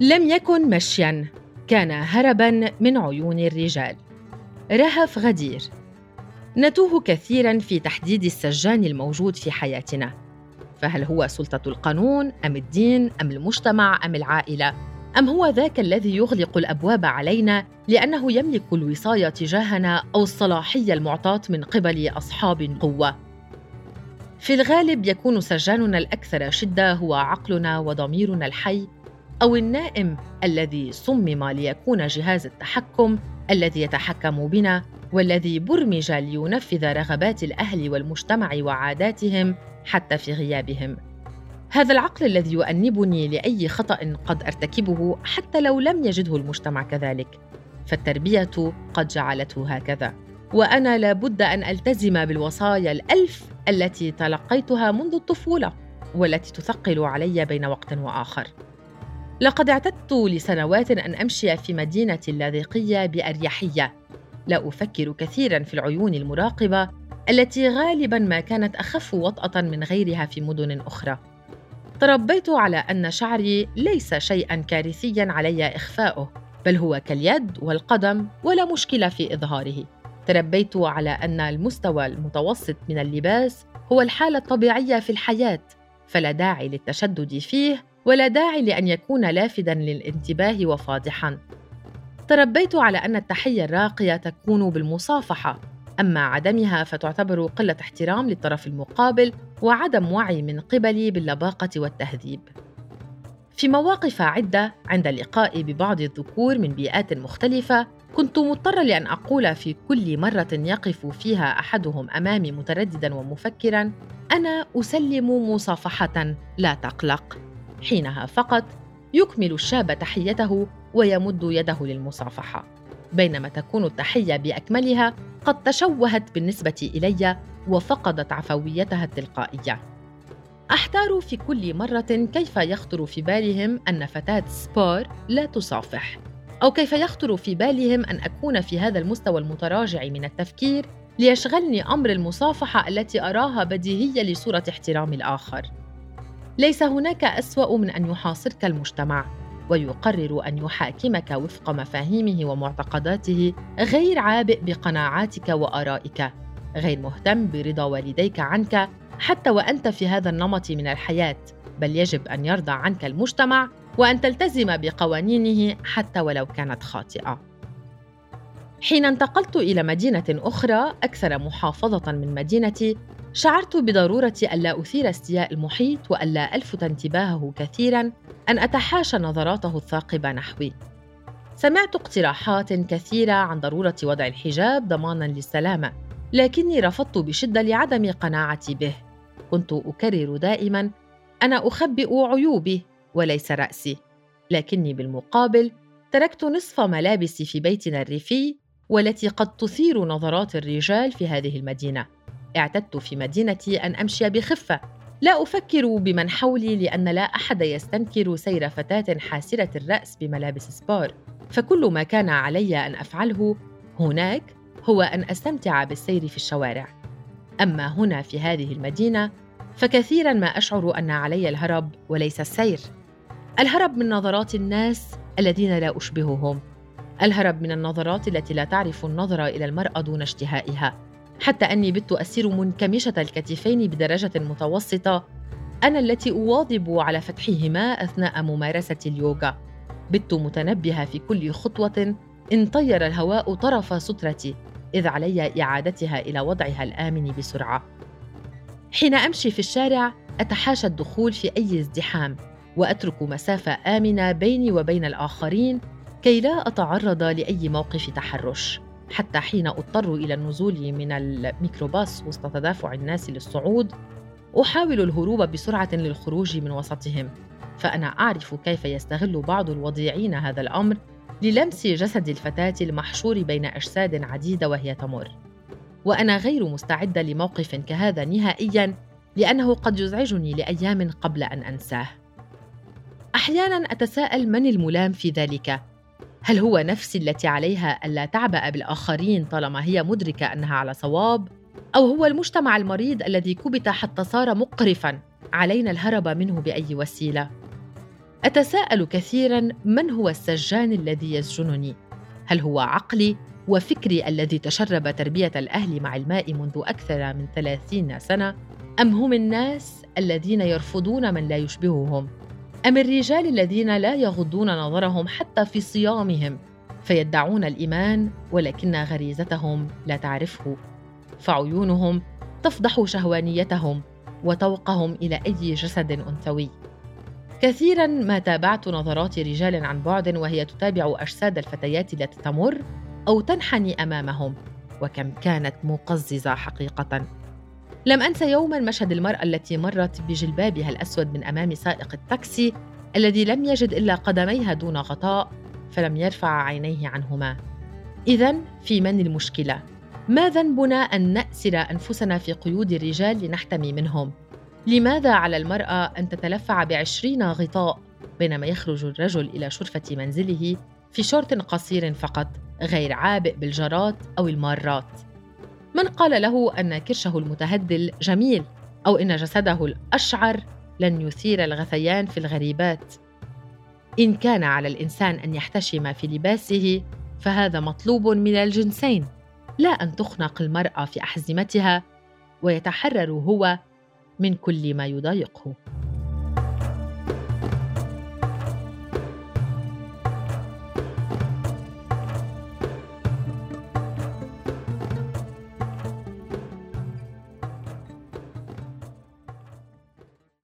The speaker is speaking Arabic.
لم يكن مشيا كان هربا من عيون الرجال. رهف غدير. نتوه كثيرا في تحديد السجان الموجود في حياتنا. فهل هو سلطة القانون أم الدين أم المجتمع أم العائلة؟ أم هو ذاك الذي يغلق الأبواب علينا لأنه يملك الوصاية تجاهنا أو الصلاحية المعطاة من قبل أصحاب قوة؟ في الغالب يكون سجاننا الأكثر شدة هو عقلنا وضميرنا الحي أو النائم الذي صمم ليكون جهاز التحكم الذي يتحكم بنا والذي برمج لينفذ رغبات الأهل والمجتمع وعاداتهم حتى في غيابهم. هذا العقل الذي يؤنبني لأي خطأ قد أرتكبه حتى لو لم يجده المجتمع كذلك. فالتربية قد جعلته هكذا. وأنا لابد أن ألتزم بالوصايا الألف التي تلقيتها منذ الطفولة والتي تثقل علي بين وقت وآخر. لقد اعتدت لسنوات أن أمشي في مدينة اللاذقية بأريحية. لا أفكر كثيرا في العيون المراقبة التي غالبا ما كانت أخف وطأة من غيرها في مدن أخرى. تربيت على أن شعري ليس شيئا كارثيا علي إخفاؤه بل هو كاليد والقدم ولا مشكلة في إظهاره. تربيت على أن المستوى المتوسط من اللباس هو الحالة الطبيعية في الحياة فلا داعي للتشدد فيه ولا داعي لأن يكون لافدا للانتباه وفاضحا. تربيت على أن التحية الراقية تكون بالمصافحة أما عدمها فتعتبر قلة احترام للطرف المقابل وعدم وعي من قبلي باللباقة والتهذيب. في مواقف عدة عند لقائي ببعض الذكور من بيئات مختلفة كنت مضطرة لأن أقول في كل مرة يقف فيها أحدهم أمامي مترددا ومفكرا أنا أسلم مصافحة لا تقلق. حينها فقط يكمل الشاب تحيته ويمد يده للمصافحة بينما تكون التحية بأكملها قد تشوهت بالنسبة إلي وفقدت عفويتها التلقائية أحتار في كل مرة كيف يخطر في بالهم أن فتاة سبور لا تصافح أو كيف يخطر في بالهم أن أكون في هذا المستوى المتراجع من التفكير ليشغلني أمر المصافحة التي أراها بديهية لصورة احترام الآخر. ليس هناك أسوأ من أن يحاصرك المجتمع ويقرر أن يحاكمك وفق مفاهيمه ومعتقداته غير عابئ بقناعاتك وآرائك، غير مهتم برضا والديك عنك حتى وأنت في هذا النمط من الحياة، بل يجب أن يرضى عنك المجتمع وأن تلتزم بقوانينه حتى ولو كانت خاطئة. حين انتقلت إلى مدينة أخرى أكثر محافظة من مدينتي شعرت بضرورة الا أثير استياء المحيط والا ألفت انتباهه كثيرا أن أتحاشى نظراته الثاقبة نحوي. سمعت اقتراحات كثيرة عن ضرورة وضع الحجاب ضمانا للسلامة لكني رفضت بشدة لعدم قناعتي به. كنت أكرر دائما أنا أخبئ عيوبي وليس رأسي. لكني بالمقابل تركت نصف ملابسي في بيتنا الريفي والتي قد تثير نظرات الرجال في هذه المدينة. اعتدت في مدينتي أن أمشي بخفة. لا أفكر بمن حولي لأن لا أحد يستنكر سير فتاة حاسرة الرأس بملابس سبور فكل ما كان علي أن أفعله هناك هو أن أستمتع بالسير في الشوارع. أما هنا في هذه المدينة فكثيرا ما أشعر أن علي الهرب وليس السير. الهرب من نظرات الناس الذين لا أشبههم. الهرب من النظرات التي لا تعرف النظر إلى المرأة دون اشتهائها. حتى أني بت أسير منكمشة الكتفين بدرجة متوسطة. أنا التي أواظب على فتحهما أثناء ممارسة اليوغا. بت متنبهه في كل خطوة. إن طير الهواء طرف سترتي. إذ علي إعادتها إلى وضعها الآمن بسرعة. حين أمشي في الشارع أتحاشى الدخول في أي ازدحام. وأترك مسافة آمنة بيني وبين الآخرين كي لا أتعرض لأي موقف تحرش. حتى حين اضطر إلى النزول من الميكروباص وسط تدافع الناس للصعود أحاول الهروب بسرعة للخروج من وسطهم. فأنا أعرف كيف يستغل بعض الوضيعين هذا الأمر للمس جسد الفتاة المحشور بين أجساد عديدة وهي تمر. وأنا غير مستعدة لموقف كهذا نهائيا لأنه قد يزعجني لأيام قبل أن أنساه. أحيانا أتساءل من الملام في ذلك؟ هل هو نفسي التي عليها ألا تعبأ بالآخرين طالما هي مدركة أنها على صواب؟ أو هو المجتمع المريض الذي كبت حتى صار مقرفا؟ علينا الهرب منه بأي وسيلة؟ أتساءل كثيرا من هو السجان الذي يسجنني؟ هل هو عقلي وفكري الذي تشرب تربية الأهل مع الماء منذ أكثر من ثلاثين سنة؟ أم هم الناس الذين يرفضون من لا يشبههم؟ أم الرجال الذين لا يغضون نظرهم حتى في صيامهم فيدعون الإيمان ولكن غريزتهم لا تعرفه. فعيونهم تفضح شهوانيتهم وتوقهم إلى أي جسد أنثوي. كثيرا ما تابعت نظرات رجال عن بعد وهي تتابع أجساد الفتيات التي تمر أو تنحني أمامهم وكم كانت مقززة حقيقة. لم انسى يوما مشهد المرأة التي مرت بجلبابها الأسود من أمام سائق التاكسي الذي لم يجد إلا قدميها دون غطاء فلم يرفع عينيه عنهما. اذا في من المشكلة؟ ما ذنبنا أن نأسر أنفسنا في قيود الرجال لنحتمي منهم؟ لماذا على المرأة أن تتلفع بعشرين غطاء بينما يخرج الرجل إلى شرفة منزله في شورت قصير فقط غير عابئ بالجرات أو المارات؟ من قال له أن كرشه المتهدل جميل أو إن جسده الأشعر لن يثير الغثيان في الغريبات. إن كان على الإنسان أن يحتشم في لباسه فهذا مطلوب من الجنسين لا أن تخنق المرأة في أحزمتها ويتحرر هو من كل ما يضايقه.